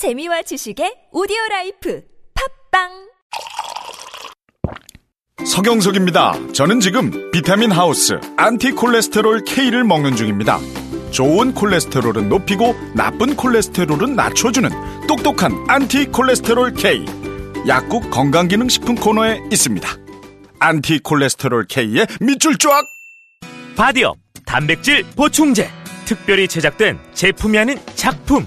재미와 지식의 오디오 라이프 팟빵 서경석입니다. 저는 지금 비타민 하우스 안티콜레스테롤 K를 먹는 중입니다. 좋은 콜레스테롤은 높이고 나쁜 콜레스테롤은 낮춰주는 똑똑한 안티콜레스테롤 K. 약국 건강기능식품 코너에 있습니다. 안티콜레스테롤 K의 밑줄 쫙! 바디업 단백질 보충제 특별히 제작된 제품이 아닌 작품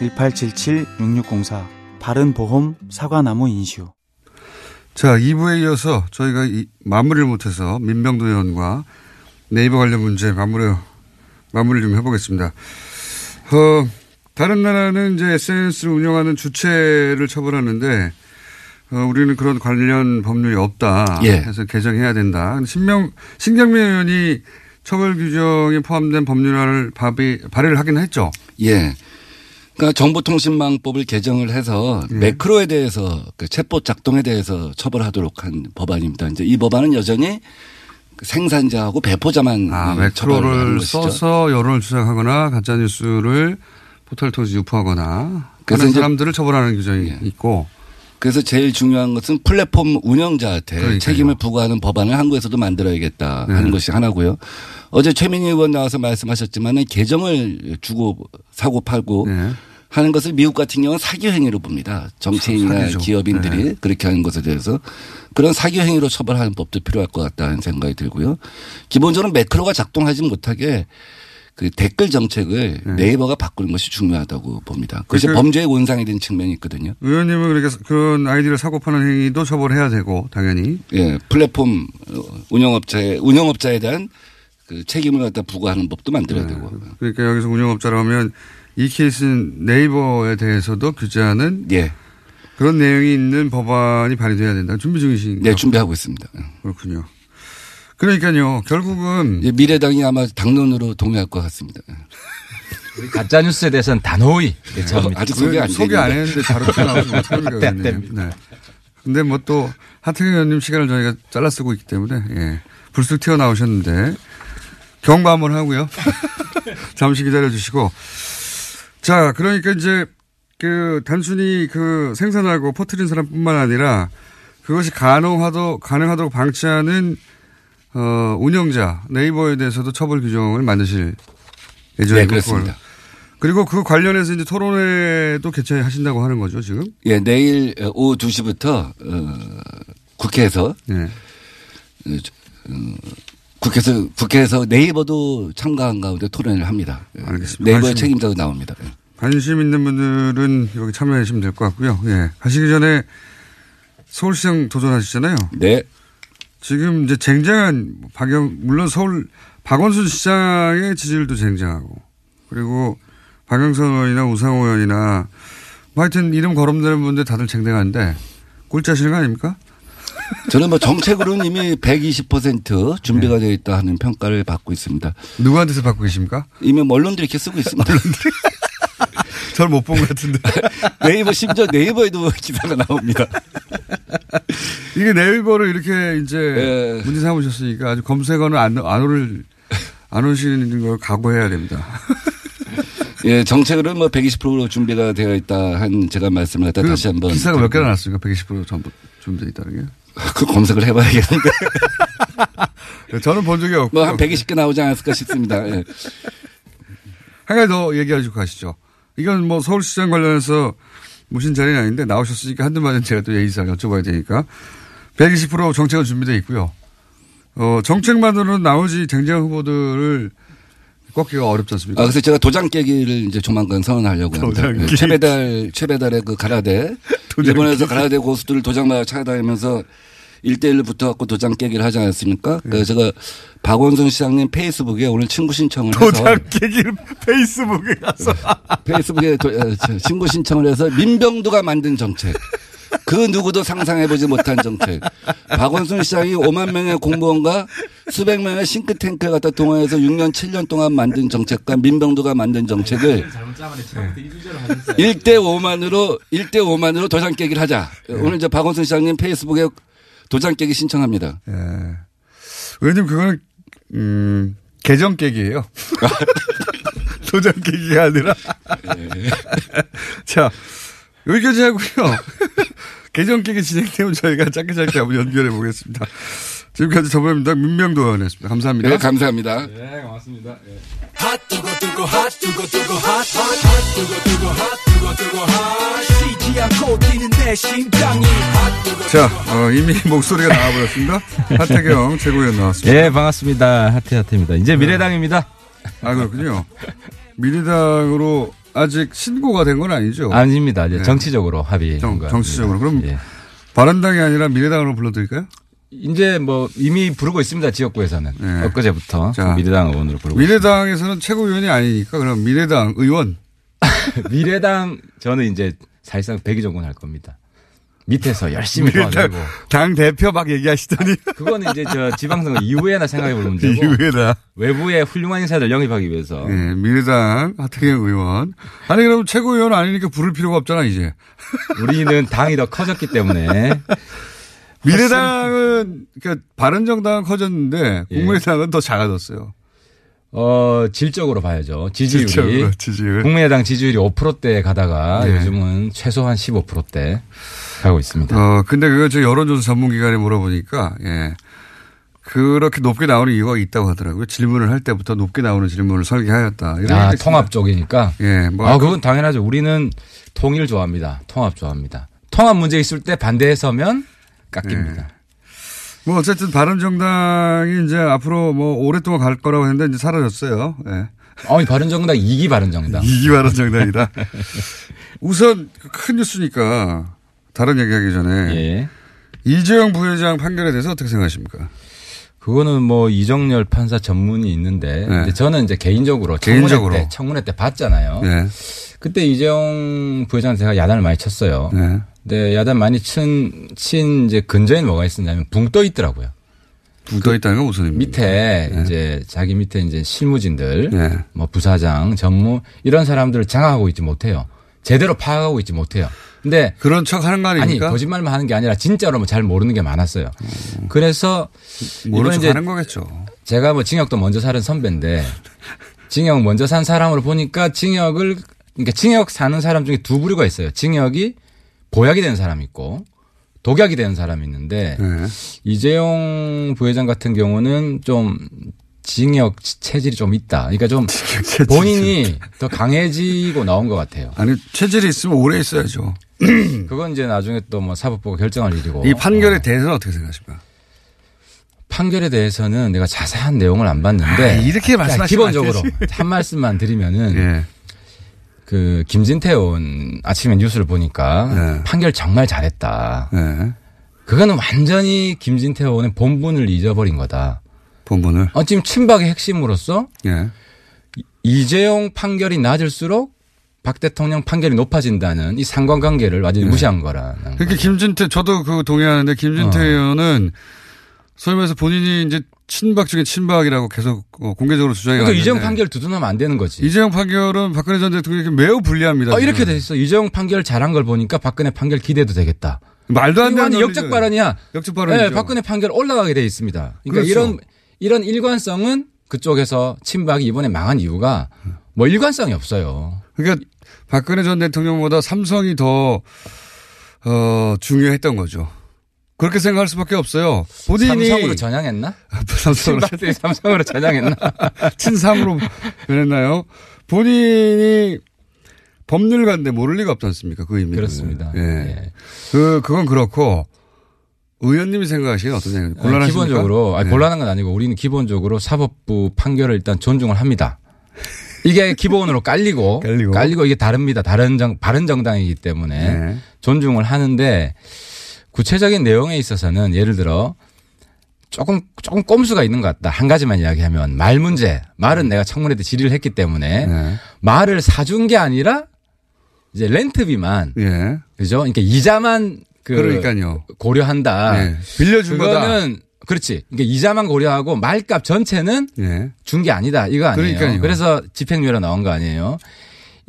1877-6604 바른보험 사과나무 인슈 자, 2부에 이어서 저희가 이 마무리를 못해서 민병도 의원과 네이버 관련 문제 마무리, 마무리 좀 해보겠습니다. 어, 다른 나라는 이제 SNS를 운영하는 주체를 처벌하는데, 어, 우리는 그런 관련 법률이 없다. 예. 해서 개정해야 된다. 신명, 신경민 의원이 처벌 규정에 포함된 법률안을 발의, 발의를 하긴 했죠. 예. 그러니까 정보통신망법을 개정을 해서 예. 매크로에 대해서 그 챗봇 작동에 대해서 처벌하도록 한 법안입니다. 이제 이 법안은 여전히 그 생산자하고 배포자만 아, 매크로를. 써서 여론을 조작하거나 가짜 뉴스를 포털을 통해서 유포하거나 그래서 그런 사람들을 처벌하는 규정이 예. 있고 그래서 제일 중요한 것은 플랫폼 운영자한테 그러니까요. 책임을 부과하는 법안을 한국에서도 만들어야겠다 네. 하는 것이 하나고요. 어제 최민희 의원 나와서 말씀하셨지만은 개정을 주고 사고 팔고 네. 하는 것을 미국 같은 경우는 사기 행위로 봅니다. 정치인이나 사기죠. 기업인들이 네. 그렇게 하는 것에 대해서 그런 사기 행위로 처벌하는 법도 필요할 것 같다는 생각이 들고요. 기본적으로 매크로가 작동하지 못하게 그 댓글 정책을 네. 네이버가 바꾸는 것이 중요하다고 봅니다. 그것이 댓글- 범죄의 원상이 된 측면이 있거든요. 의원님은 그러니까 그런 아이디를 사고 파는 행위도 처벌해야 되고 당연히 예, 플랫폼 어, 운영업자에 운영업자에 대한 그 책임을 갖다 부과하는 법도 만들어야 되고. 그러니까 여기서 운영업자라면 이 케이스는 네이버에 대해서도 규제하는 예. 그런 내용이 있는 법안이 발의돼야 된다. 준비 중이신가요? 네, 준비하고 있습니다. 그렇군요. 그러니까요. 결국은 예, 미래당이 아마 당론으로 동의할 것 같습니다. 가짜 뉴스에 대해서는 단호히 대처합니다. 아직 소개 안그 소개 안. 했는데 바로 튀어나오면 어떡합니까? 네, 의원님. 네. 근데 뭐 또 하태경 의원님 시간을 저희가 잘라 쓰고 있기 때문에 예. 불쑥 튀어나오셨는데 경고 한번 하고요. 잠시 기다려 주시고 자, 그러니까 이제 그 단순히 그 생산하고 퍼뜨린 사람뿐만 아니라 그것이 가능하도 가능하도록 방치하는 어 운영자 네이버에 대해서도 처벌 규정을 만드실 예정이고 네, 그렇습니다. 그리고 그 관련해서 이제 토론회도 개최하신다고 하는 거죠, 지금? 예, 내일 오후 2시부터 어, 국회에서 네. 어, 저, 어, 국회에서 국회에서 네이버도 참가한 가운데 토론을 합니다. 예, 알겠습니다. 네이버의 관심- 책임자도 나옵니다. 예. 관심 있는 분들은 여기 참여하시면 될 것 같고요. 예. 하시기 전에 서울시장 도전하시잖아요. 네. 지금 이제 쟁쟁한 박영, 물론 서울 박원순 시장의 지지율도 쟁쟁하고 그리고 박영선 의원이나 우상호 의원이나 뭐 하여튼 이름 거론되는 분들 다들 쟁쟁한데 꼴찌하시는 거 아닙니까? 저는 뭐 정책으로는 이미 120% 준비가 되어 있다 하는 평가를 받고 있습니다. 누구한테서 받고 계십니까? 이미 언론들이 이렇게 쓰고 있습니다. 절 못본 것 같은데. 네이버 심지어 네이버에도 기사가 나옵니다. 이게 네이버를 이렇게 이제 예. 문제 삼으셨으니까 아주 검색어는 안, 안 오를, 안 오시는 걸 각오해야 됩니다. 예, 정책으로 뭐 120% 준비가 되어 있다 한 제가 말씀을 갖다 그 다시 한번. 기사가 몇 개나 났습니까? 120% 전부 준비되어 있다는 게. 그 검색을 해봐야겠는데. 저는 본 적이 없고. 뭐한 120개 나오지 않았을까 싶습니다. 예. 한 가지 더 얘기하시고 가시죠. 이건 뭐 서울시장 관련해서 무신 자리는 아닌데 나오셨으니까 한두 마디는 제가 또 예의상 여쭤봐야 되니까 120% 정책은 준비되어 있고요. 어, 정책만으로는 나머지 쟁쟁 후보들을 꺾기가 어렵지 않습니까? 아, 그래서 제가 도장 깨기를 이제 조만간 선언하려고 합니다. 깨기. 최배달, 최배달의 그 가라데. 일본에서. 가라데 고수들을 도장마다 찾아다니면서 1대1로 붙어갖고 도장 깨기를 하지 않았습니까? 네. 그래서 제가 박원순 시장님 페이스북에 오늘 친구 신청을 해서 도장 깨기를 페이스북에 가서. 페이스북에 도- 어, 저 친구 신청을 해서 민병두가 만든 정책. 그 누구도 상상해보지 못한 정책. 박원순 시장이 5만 명의 공무원과 수백 명의 싱크탱크를 갖다 동원해서 6년, 7년 동안 만든 정책과 민병두가 만든 정책을 1대 5만으로, 1대 5만으로 도장 깨기를 하자. 오늘 이제 박원순 시장님 페이스북에 도장 깨기 신청합니다. 예. 의원님 그거는 음, 계정 깨기예요. 도장 깨기가 아니라. 자 여기까지 하고요. 계정 깨기 진행되면 저희가 짧게 짧게 한번 연결해 보겠습니다. 지금까지 더불어민주당 민명도 의원이었습니다. 감사합니다. 네, 감사합니다. 네, 고맙습니다. 자 어, 이미 목소리가 나와버렸습니다. 하태경 최고위원 나왔습니다. 예, 반갑습니다. 하태하태입니다. 이제 미래당입니다. 아 그렇군요. 미래당으로 아직 신고가 된 건 아니죠? 아닙니다. 이제 네. 정치적으로 합의. 정, 정치적으로 그럼 예. 바른당이 아니라 미래당으로 불러드릴까요? 이제 뭐 이미 부르고 있습니다. 지역구에서는. 네. 엊그제부터 자, 미래당 의원으로 부르고 미래당에서는 최고위원이 아니니까 그럼 미래당 의원 있습니다. 미래당 저는 이제 사실상 백의정군 할 겁니다. 밑에서 열심히 도와주고. 당 대표 막 얘기하시더니 그거는 이제 저 지방선거 이후에나 생각해 볼 문제고. 이후에다 외부의 훌륭한 인사들 영입하기 위해서. 예, 미래당 하태경 의원 아니 그럼 최고위원 아니니까 부를 필요가 없잖아 이제 우리는 당이 더 커졌기 때문에 미래당은 그러니까 바른정당은 커졌는데 예. 국민의당은 더 작아졌어요. 어 질적으로 봐야죠. 지지율이 질적으로, 지지율. 국민의당 지지율이 5%대 가다가 네. 요즘은 최소한 15%대 가고 있습니다. 어 근데 그거 저 여론조사 전문기관에 물어보니까 예 그렇게 높게 나오는 이유가 있다고 하더라고요. 질문을 할 때부터 높게 나오는 질문을 설계하였다. 이런 아, 통합 쪽이니까. 예, 뭐 아, 그건 당연하죠. 우리는 통일 좋아합니다. 통합 좋아합니다. 통합 문제 있을 때 반대에 서면 깎입니다. 뭐 어쨌든 바른 정당이 이제 앞으로 뭐 오랫동안 갈 거라고 했는데 이제 사라졌어요. 예. 아니, 바른 정당, 이기 바른 정당. 이기 바른 정당이다. 우선 그큰 뉴스니까 다른 얘기하기 전에 예. 이재용 부회장 판결에 대해서 어떻게 생각하십니까? 그거는 뭐 이정열 판사 전문이 있는데 네. 저는 이제 개인적으로 개인적으로. 청문회 때 청문회 때 봤잖아요. 네. 그때 이재용 부회장한테 제가 야단을 많이 쳤어요. 네. 근데 야단 많이 친, 친 이제 근저에는 뭐가 있었냐면 붕 떠 있더라고요. 붕 떠 있다는 건 무슨 의미입니까? 밑에 이제 자기 밑에 이제 실무진들, 네. 뭐 부사장, 전무 이런 사람들을 장악하고 있지 못해요. 제대로 파악하고 있지 못해요. 근데 그런 척 하는 거 아니 아닙니까? 거짓말만 하는 게 아니라 진짜로 뭐 잘 모르는 게 많았어요. 그래서 모른 이번에 척 하는 거겠죠. 제가 뭐 징역도 먼저 살은 선배인데 징역 먼저 산 사람으로 보니까 징역을 그러니까 징역 사는 사람 중에 두 부류가 있어요. 징역이 보약이 되는 사람이 있고 독약이 되는 사람이 있는데 네. 이재용 부회장 같은 경우는 좀 징역 체질이 좀 있다. 그러니까 좀 본인이 더 강해지고 나온 것 같아요. 아니 체질이 있으면 오래 있어야죠. 그건 이제 나중에 또 뭐 사법부가 결정할 일이고 이 판결에 대해서는 어떻게 생각하십니까? 판결에 대해서는 내가 자세한 내용을 안 봤는데 아, 이렇게 말씀하시면 기본적으로. 한 말씀만 드리면은 예. 그 김진태 의원 아침에 뉴스를 보니까 네. 판결 정말 잘했다. 네. 그거는 완전히 김진태 의원의 본분을 잊어버린 거다. 본분을. 어, 지금 친박의 핵심으로서 예. 이재용 판결이 낮을수록 박 대통령 판결이 높아진다는 이 상관관계를 완전히 무시한 거라는. 그러니까 김진태 저도 그 동의하는데 김진태 어. 의원은 소위 말해서 본인이 이제 친박 중에 친박이라고 계속 어, 공개적으로 주장해 그러니까 이재용 판결 두둔하면 안 되는 거지. 이재용 판결은 박근혜 전 대통령에게 매우 불리합니다. 아, 이렇게 있어. 이재용 판결 잘한 걸 보니까 박근혜 판결 기대도 되겠다. 말도 안 되는 역적. 발언이야. 역적 발언이죠. 네, 박근혜 판결 올라가게 돼 있습니다. 그러니까 그렇죠. 이런 이런 일관성은 그쪽에서 친박이 이번에 망한 이유가 뭐 일관성이 없어요. 그러니까 박근혜 전 대통령보다 삼성이 더 어, 중요했던 거죠. 그렇게 생각할 수밖에 없어요. 본인이 삼성으로 전향했나? 삼성으로 삼성으로 전향했나? 친삼으로 변했나요? 본인이 법률가인데 모를 리가 없지 않습니까? 그 의미. 그렇습니다. 예. 예. 그, 그건 그렇고, 의원님이 생각하시기엔 어떤 생각이에요? 곤란하십니까? 기본적으로 아니, 예. 곤란한 건 아니고 우리는 기본적으로 사법부 판결을 일단 존중을 합니다. 이게 기본으로 깔리고 깔리고. 이게 다릅니다. 다른 정 바른 정당이기 때문에 네. 존중을 하는데 구체적인 내용에 있어서는 예를 들어 조금 조금 꼼수가 있는 것 같다. 한 가지만 이야기하면 말 문제. 말은 내가 청문회 때 질의를 했기 때문에 네. 말을 사준 게 아니라 이제 렌트비만 예. 그죠? 그러니까 이자만 그 그러니까요. 고려한다. 예. 빌려준 거다. 그거는 그렇지. 그러니까 이자만 고려하고 말값 전체는 예. 준게 아니다. 이거 아니에요. 그러니까요. 그래서 집행유예로 나온 거 아니에요.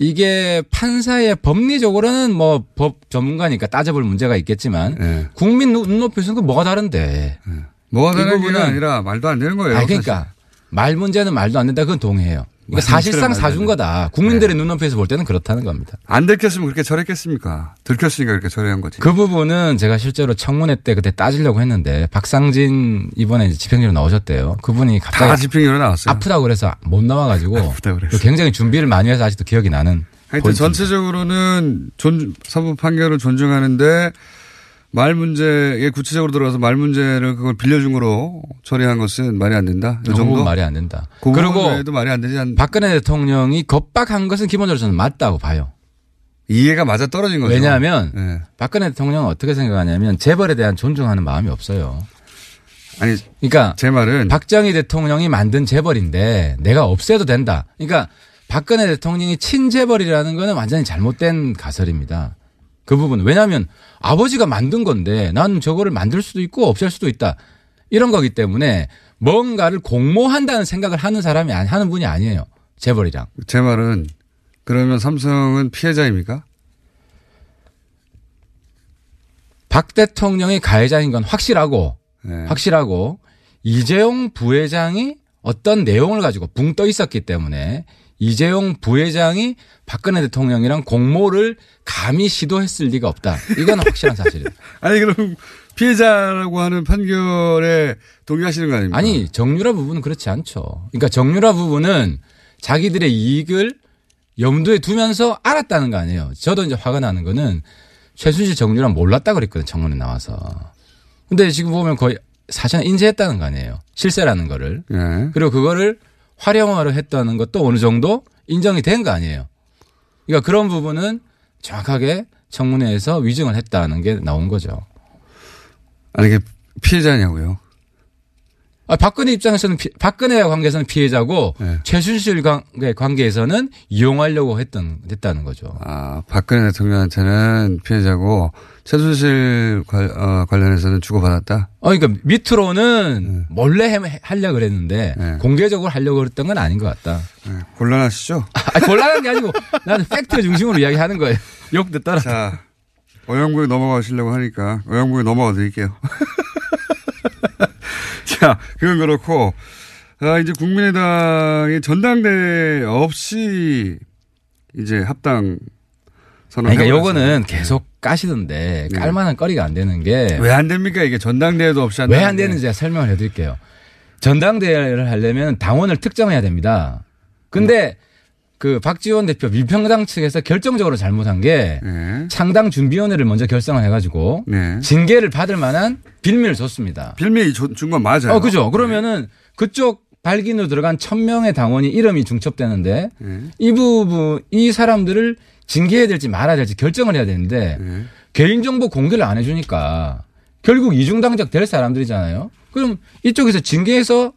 이게 판사의 법리적으로는 뭐 법 전문가니까 따져볼 문제가 있겠지만 예. 국민 눈높이에서는 그 뭐가 다른데. 뭐가 이 다른 게 아니라 말도 안 되는 거예요. 아 그러니까 말 문제는 말도 안 된다. 그건 동의해요. 그러니까 말 사실상 사준 거다. 국민들의 눈높이에서 볼 때는 그렇다는 겁니다. 안 들켰으면 그렇게 처리했겠습니까? 들켰으니까 그렇게 처리한 거지. 그 부분은 제가 실제로 청문회 때 그때 따지려고 했는데 박상진 이번에 집행유예 나오셨대요. 그분이 다 갑자기 집행유예 나왔어요. 아프다고 그래서 못 나와가지고 아프다고 그래서. 굉장히 준비를 많이 해서 아직도 기억이 나는. 하여튼. 전체적으로는 존, 사법 판결을 존중하는데 말 문제에 구체적으로 들어가서 말 문제를 그걸 빌려준 거로 처리한 것은 말이 안 된다. 이그 정도? 말이 안 된다. 그 그리고 외에도 말이 안 되지 않 박근혜 대통령이 겁박한 것은 기본적으로 저는 맞다고 봐요. 이해가 맞아 떨어진 거죠. 왜냐하면 예. 박근혜 대통령은 어떻게 생각하냐면 재벌에 대한 존중하는 마음이 없어요. 아니 그러니까 제 말은 박정희 대통령이 만든 재벌인데 내가 없애도 된다. 그러니까 박근혜 대통령이 친재벌이라는 거는 완전히 잘못된 가설입니다. 그 부분. 왜냐하면 아버지가 만든 건데 난 저거를 만들 수도 있고 없앨 수도 있다. 이런 거기 때문에 뭔가를 공모한다는 생각을 하는 사람이 아니, 하는 분이 아니에요. 재벌이랑. 제 말은 그러면 삼성은 피해자입니까? 박 대통령이 가해자인 건 확실하고 네. 확실하고 이재용 부회장이 어떤 내용을 가지고 붕 떠 있었기 때문에 이재용 부회장이 박근혜 대통령이랑 공모를 감히 시도했을 리가 없다. 이건 확실한 사실이에요. 아니 그럼 피해자라고 하는 판결에 동의하시는 거 아닙니까? 아니 정유라 부분은 그렇지 않죠. 그러니까 정유라 부분은 자기들의 이익을 염두에 두면서 알았다는 거 아니에요. 저도 이제 화가 나는 거는 최순실 정유라 몰랐다 그랬거든 청문회 나와서. 근데 지금 보면 거의 사실은 인지했다는 거 아니에요. 실세라는 거를. 예. 그리고 그거를 활용화로 했다는 것도 어느 정도 인정이 된 거 아니에요. 그러니까 그런 부분은 정확하게 청문회에서 위증을 했다는 게 나온 거죠. 아니 이게 피해자냐고요. 아, 박근혜 입장에서는 피- 박근혜 관계에서는 피해자고 네. 최순실 관계 관계에서는 이용하려고 했던 했다는 거죠. 아 박근혜 대통령한테는 피해자고 최순실 관, 어, 관련해서는 주고받았다. 어, 그러니까 밑으로는 몰래 해- 하려고 그랬는데 네. 공개적으로 하려고 그랬던 건 아닌 것 같다. 네, 곤란하시죠? 아, 곤란한 게 아니고 나는 팩트 중심으로 이야기하는 거예요. 욕 듣더라. 자 어영부에 넘어가시려고 하니까 어영부에 넘어가 드릴게요. 자 그건 그렇고 아, 이제 국민의당이 전당대회 없이 이제 합당 선언. 그러니까 요거는 계속 까시던데 네. 깔만한 거리가 안 되는 게 왜 안 됩니까 이게 전당대회도 없이 왜 안. 되는지 제가 설명을 해드릴게요. 전당대회를 하려면 당원을 특정해야 됩니다. 근데 그 박지원 대표 민평당 측에서 결정적으로 잘못한 게 네. 창당 준비위원회를 먼저 결성을 해가지고 네. 징계를 받을 만한 빌미를 줬습니다. 빌미 준 건 맞아요. 어, 그죠. 그러면은 그쪽 발기로 들어간 천 명의 당원이 이름이 중첩되는데 네. 이 부분 이 사람들을 징계해야 될지 말아야 될지 결정을 해야 되는데 네. 개인정보 공개를 안 해주니까 결국 이중당적 될 사람들이잖아요. 그럼 이쪽에서 징계해서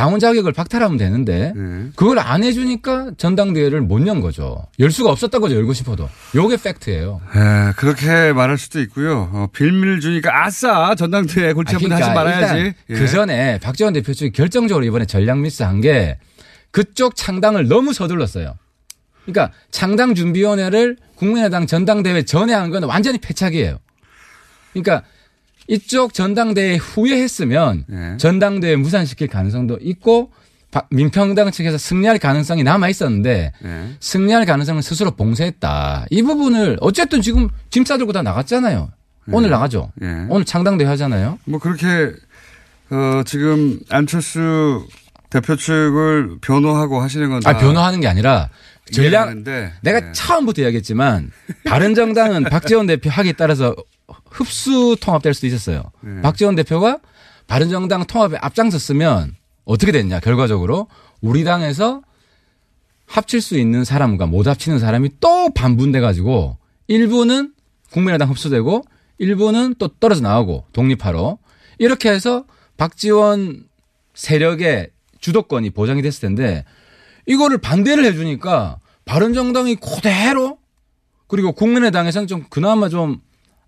당원 자격을 박탈하면 되는데 네. 그걸 안 해주니까 전당대회를 못 연 거죠. 열 수가 없었던 거죠. 열고 싶어도. 요게 팩트예요. 에, 그렇게 말할 수도 있고요. 어, 빌미를 주니까 아싸 전당대회 골치 아픈데 하지 말아야지. 그러니까 일단 예. 그 전에 박지원 대표 측이 결정적으로 이번에 전략 미스한 게 그쪽 창당을 너무 서둘렀어요. 그러니까 창당 준비위원회를 국민의당 전당대회 전에 한 건 완전히 패착이에요. 그러니까 이쪽 전당대회 후에 했으면 네. 전당대회 무산시킬 가능성도 있고 바- 민평당 측에서 승리할 가능성이 남아 있었는데 네. 승리할 가능성을 스스로 봉쇄했다. 이 부분을 어쨌든 지금 짐 싸들고 다 나갔잖아요. 오늘 나가죠. 예. 오늘 창당대회 하잖아요. 뭐 그렇게 어 지금 안철수 대표 측을 변호하고 하시는 건다 아, 변호하는 게 아니라 전략 내가 네. 처음부터 이야기했지만 바른정당은 박지원 대표 하기에 따라서 흡수 통합될 수도 있었어요. 네. 박지원 대표가 바른정당 통합에 앞장섰으면 어떻게 됐냐 결과적으로 우리 당에서 합칠 수 있는 사람과 못 합치는 사람이 또 반분돼 가지고 일부는 국민의당 흡수되고 일부는 또 떨어져 나오고 독립하러 이렇게 해서 박지원 세력의 주도권이 보장이 됐을 텐데 이거를 반대를 해주니까 바른정당이 그대로 그리고 국민의당에서는 좀 그나마 좀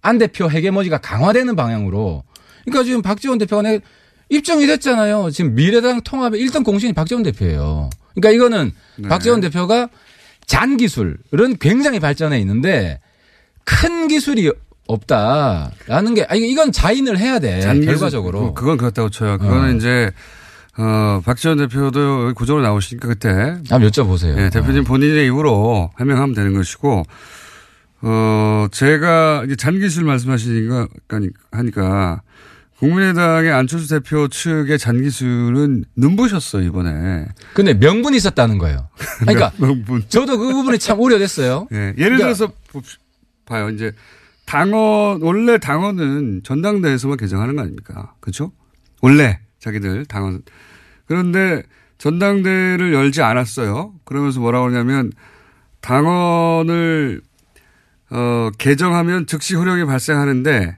안 대표 헤게모니가 강화되는 방향으로 그러니까 지금 박지원 대표가 내 입증이 됐잖아요. 지금 미래당 통합의 1등 공신이 박지원 대표예요. 그러니까 이거는 네. 박지원 대표가 잔 기술은 굉장히 발전해 있는데 큰 기술이 없다라는 게 아니 이건 자인을 해야 돼 잔기술- 결과적으로. 그- 그건 그렇다고 쳐요. 그거는 어. 이제 어 박지원 대표도 구조로 나오시니까 그때 한번 여쭤보세요. 예, 대표님 본인의 입으로 해명하면 되는 것이고 어 제가 이제 잔기술 말씀하시니까 하니까 국민의당의 안철수 대표 측의 잔기술은 눈부셨어요 이번에. 근데 명분이 있었다는 거예요. 그러니까 명분. 저도 그 부분이 참 우려됐어요. 예, 예를 그러니까 들어서 봐요. 이제 당원 원래 당원은 전당대회에서만 개정하는 거 아닙니까? 그렇죠? 원래 자기들 당원 그런데 전당대회를 열지 않았어요. 그러면서 뭐라고 하냐면 당원을 어 개정하면 즉시 효력이 발생하는데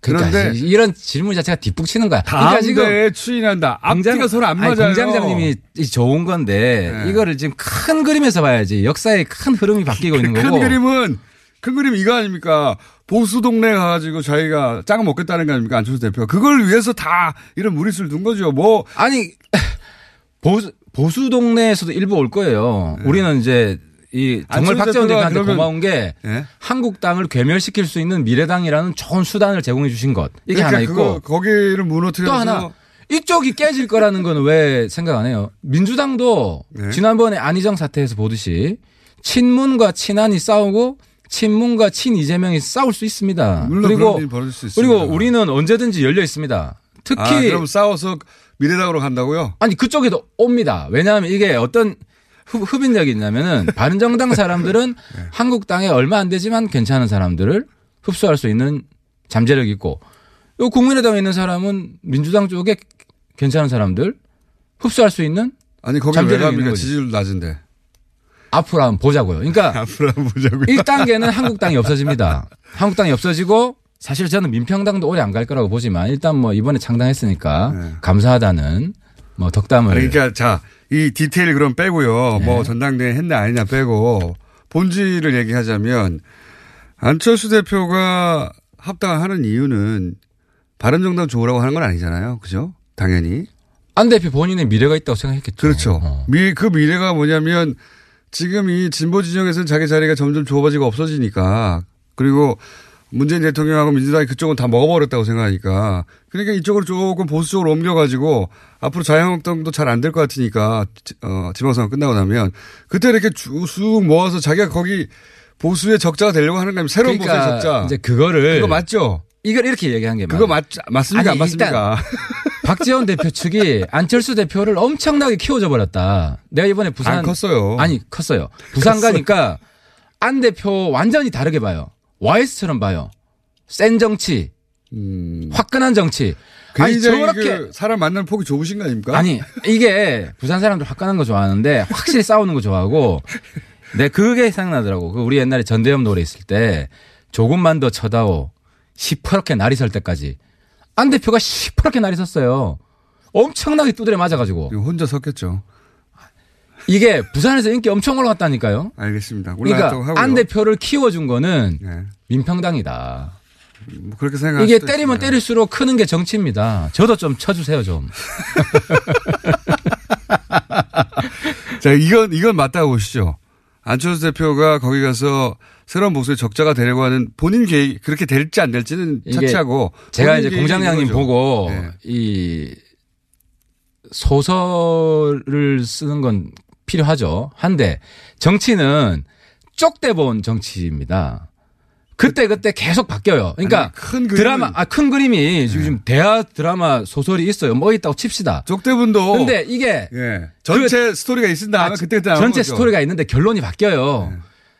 그러니까 그런데 이런 질문 자체가 뒷북치는 거야. 그러니까 지금 추인한다. 앞뒤가 공장- 서로 안 맞아요. 공장장님이 좋은 건데 네. 이거를 지금 큰 그림에서 봐야지 역사의 큰 흐름이 바뀌고 있는 큰 거고. 그림은 큰 그림 이거 아닙니까? 보수 동네 가가지고 자기가 짱 먹겠다는 거 아닙니까? 안철수 대표가. 그걸 위해서 다 이런 무리수를 둔 거죠. 뭐. 아니, 보수, 보수 동네에서도 일부 올 거예요. 우리는 이제 이 정말 네. 안철수 박지원 대표가 대표한테 고마운 게 예? 한국당을 괴멸시킬 수 있는 미래당이라는 좋은 수단을 제공해 주신 것. 이게 그러니까 하나 있고 거기를 또 무너뜨려서 하나 이쪽이 깨질 거라는 건 왜 생각 안 해요? 민주당도 네. 지난번에 안희정 사태에서 보듯이 친문과 친한이 싸우고 친문과 친 이재명이 싸울 수 있습니다. 물론 그리고 그런 일이 벌어질 수 있습니다. 그리고 우리는 언제든지 열려 있습니다. 특히 아, 그럼 싸워서 미래당으로 간다고요? 아니 그쪽에도 옵니다. 왜냐하면 이게 어떤 흡- 흡인력이 있냐면은 바른정당 사람들은 네. 한국당에 얼마 안 되지만 괜찮은 사람들을 흡수할 수 있는 잠재력이 있고 요 국민의당에 있는 사람은 민주당 쪽에 괜찮은 사람들 흡수할 수 있는 아니 거기 왜 갑니까? 지지율 낮은데. 앞으로 한번 보자고요. 그러니까 앞으로 한번 보자고요. 1단계는 한국당이 없어집니다. 한국당이 없어지고 사실 저는 민평당도 오래 안 갈 거라고 보지만 일단 뭐 이번에 창당했으니까 네. 감사하다는 뭐 덕담을 아니, 그러니까 자, 이 디테일 그럼 빼고요. 네. 뭐 전당대회 했냐 아니냐 빼고 본질을 얘기하자면 안철수 대표가 합당을 하는 이유는 바른정당 좋으라고 하는 건 아니잖아요. 그죠? 당연히. 안 대표 본인의 미래가 있다고 생각했겠죠. 그렇죠. 어. 미, 그 미래가 뭐냐면 지금 이 진보 진영에서는 자기 자리가 점점 좁아지고 없어지니까 그리고 문재인 대통령하고 민주당이 그쪽은 다 먹어버렸다고 생각하니까 그러니까 이쪽으로 조금 보수적으로 옮겨가지고 앞으로 자유한국당도 잘 안 될 것 같으니까 지- 어, 지방선거 끝나고 나면 그때 이렇게 쭉쑥 모아서 자기가 거기 보수의 적자가 되려고 하는 거 아니면 새로운 보수의 그러니까 적자. 이제 그거를 그거 맞죠? 이걸 이렇게 얘기한 게 그거. 맞, 맞습니까? 아니, 안 맞습니까? 박지원 대표 측이 안철수 대표를 엄청나게 키워줘 버렸다. 내가 이번에 부산 안 컸어요. 아니 컸어요. 부산 가니까 안 대표 완전히 다르게 봐요. YS처럼 봐요. 센 정치, 음. 화끈한 정치. 아니 굉장히 저렇게 그 사람 만나는 폭이 좁으신 거 아닙니까? 아니 이게 부산 사람들 화끈한 거 좋아하는데 확실히 싸우는 거 좋아하고 내 그게 생각나더라고. 그 우리 옛날에 전대엽 노래 있을 때 조금만 더 쳐다오 시퍼렇게 날이 설 때까지 안 대표가 시퍼렇게 날이 섰어요. 엄청나게 두드려 맞아가지고 혼자 섰겠죠. 이게 부산에서 인기 엄청 올라갔다니까요. 알겠습니다. 그러니까. 안 대표를 키워준 거는 네. 민평당이다. 뭐 그렇게 생각. 이게 때리면 때릴수록 크는 게 정치입니다. 저도 좀 쳐주세요 좀. 자, 이건 이건 맞다고 보시죠. 안철수 대표가 거기 가서 새로운 보수의 적자가 되려고 하는 본인 계획 그렇게 될지 안 될지는 차치하고 제가 이제 공장장님. 보고 네. 이 소설을 쓰는 건 필요하죠. 한데 정치는 쪽대 본 정치입니다. 그때 그때 계속 바뀌어요. 그러니까 아니, 큰 드라마 아 큰 그림이 지금 대하 드라마 소설이 있어요. 뭐 있다고 칩시다. 쪽대분도 근데 이게 예. 전체 스토리가 있은 다음에 아, 그때 그때 전체 거죠. 네. 스토리가 있는데 결론이 바뀌어요.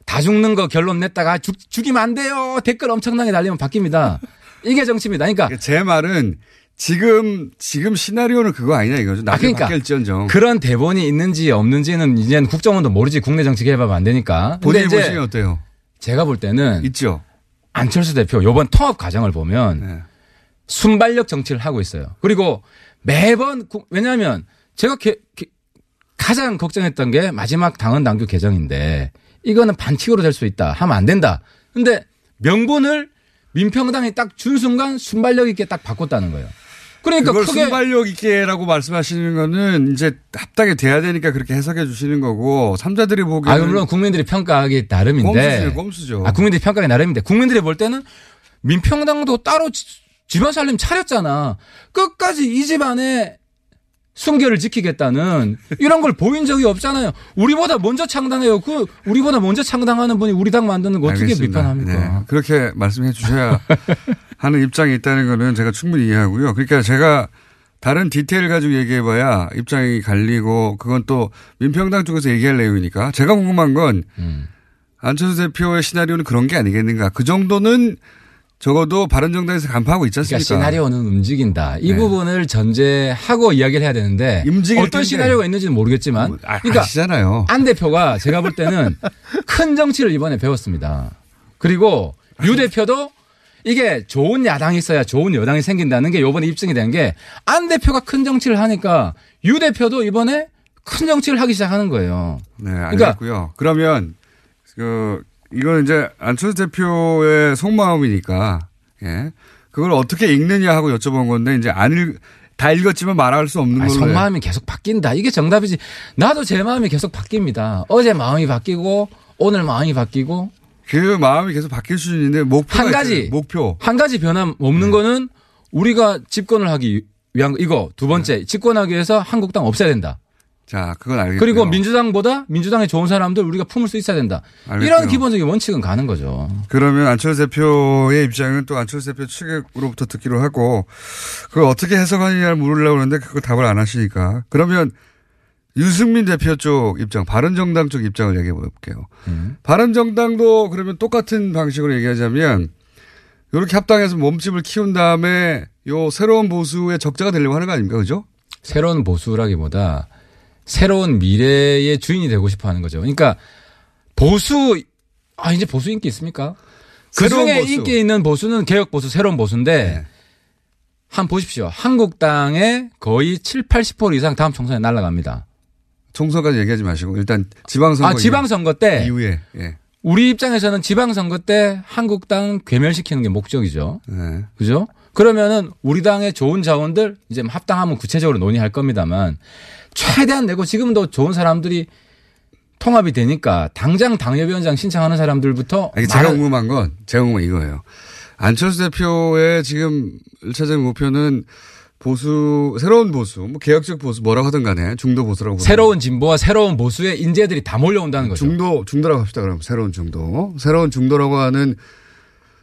다 죽는 거 결론 냈다가 죽, 죽이면 안 돼요. 댓글 엄청나게 달리면 바뀝니다. 이게 정치입니다. 그러니까 제 말은 지금 지금 시나리오는 그거 아니냐 이거죠. 나중에 그러니까 바뀔지언정. 그런 대본이 있는지 없는지는 이제는 국정원도 모르지 국내 정치 개입하면 안 되니까. 이제 보시면 어때요? 제가 볼 때는 있죠. 안철수 대표 요번 통합 과정을 보면 네. 순발력 정치를 하고 있어요. 그리고 매번 구- 왜냐하면 제가 게- 게- 가장 걱정했던 게 마지막 당헌 당규 개정인데 이거는 반칙으로 될 수 있다 하면 안 된다. 근데 명분을 민평당이 딱 준 순간 순발력 있게 딱 바꿨다는 거예요. 그러니까 그걸 크게 순발력 있게라고 말씀하시는 거는 이제 합당이 돼야 되니까 그렇게 해석해 주시는 거고 삼자들이 보기에는 아, 물론 국민들이 평가하기 나름인데. 꼼수죠, 꼼수죠. 아, 국민들이 평가하기 나름인데. 국민들이 볼 때는 민평당도 따로 지- 집안 살림 차렸잖아. 끝까지 이 집안의 순결을 지키겠다는 이런 걸 보인 적이 없잖아요. 우리보다 먼저 창당해요. 그 우리보다 먼저 창당하는 분이 우리 당 만드는 거 어떻게 알겠습니다. 비판합니까? 네. 그렇게 말씀해 주셔야 하는 입장이 있다는 거는 제가 충분히 이해하고요. 그러니까 제가 다른 디테일 가지고 얘기해봐야 입장이 갈리고 그건 또 민평당 쪽에서 얘기할 내용이니까 제가 궁금한 건 음. 안철수 대표의 시나리오는 그런 게 아니겠는가. 그 정도는 적어도 바른정당에서 간파하고 있지 그러니까 않습니까? 시나리오는 움직인다. 이 네. 부분을 전제하고 이야기를 해야 되는데 어떤. 시나리오가 있는지는 모르겠지만 뭐, 아, 그러니까 아시잖아요. 안 대표가 제가 볼 때는 큰 정치를 이번에 배웠습니다. 그리고 유 대표도 이게 좋은 야당이 있어야 좋은 여당이 생긴다는 게 이번에 입증이 된 게 안 대표가 큰 정치를 하니까 유 대표도 이번에 큰 정치를 하기 시작하는 거예요. 네, 그러니까 알겠고요. 그러면 그 이건 이제 안철수 대표의 속마음이니까 예. 그걸 어떻게 읽느냐 하고 여쭤본 건데 이제 안 읽, 다 읽었지만 말할 수 없는 걸로. 속마음이 계속 바뀐다. 이게 정답이지. 나도 제 마음이 계속 바뀝니다. 어제 마음이 바뀌고 오늘 마음이 바뀌고 그 마음이 계속 바뀔 수준인데 목표가 한 가지 있어요. 목표. 한 가지 변함 없는 네. 거는 우리가 집권을 하기 위한 거. 이거 두 번째 네. 집권하기 위해서 한국당 없애야 된다. 자, 그건 알겠고요. 그리고 민주당보다 민주당에 좋은 사람들 우리가 품을 수 있어야 된다. 알겠고요. 이런 기본적인 원칙은 가는 거죠. 그러면 안철수 대표의 입장은 또 안철수 대표 측으로부터 듣기로 하고 그걸 어떻게 해석하느냐를 물으려고 하는데 그거 답을 안 하시니까 그러면 유승민 대표 쪽 입장, 바른정당 쪽 입장을 얘기해 볼게요. 음. 바른정당도 그러면 똑같은 방식으로 얘기하자면 이렇게 합당해서 몸집을 키운 다음에 요 새로운 보수의 적자가 되려고 하는 거 아닙니까? 그죠? 새로운 보수라기보다 새로운 미래의 주인이 되고 싶어 하는 거죠. 그러니까 보수 아 이제 보수 인기 있습니까? 그 새로운 중에 보수. 인기 있는 보수는 개혁 보수, 새로운 보수인데 네. 한 보십시오. 한국당의 거의 7, 80% 이상 다음 총선에 날아갑니다. 총선까지 얘기하지 마시고 일단 지방선거 아 지방선거 때 이후에 예. 우리 입장에서는 지방선거 때 한국당 괴멸시키는 게 목적이죠. 네. 그죠? 그러면은 우리 당의 좋은 자원들 이제 뭐 합당하면 구체적으로 논의할 겁니다만 최대한 내고 지금도 좋은 사람들이 통합이 되니까 당장 당협위원장 신청하는 사람들부터 아니, 제가 궁금한 건, 제가 궁금한 이거예요. 안철수 대표의 지금 1차적인 목표는 보수, 새로운 보수, 뭐 개혁적 보수, 뭐라고 하든 간에 중도 보수라고. 새로운 진보와 새로운 보수의 인재들이 다 몰려온다는 거죠. 중도, 중도라고 합시다. 그럼 새로운 중도. 새로운 중도라고 하는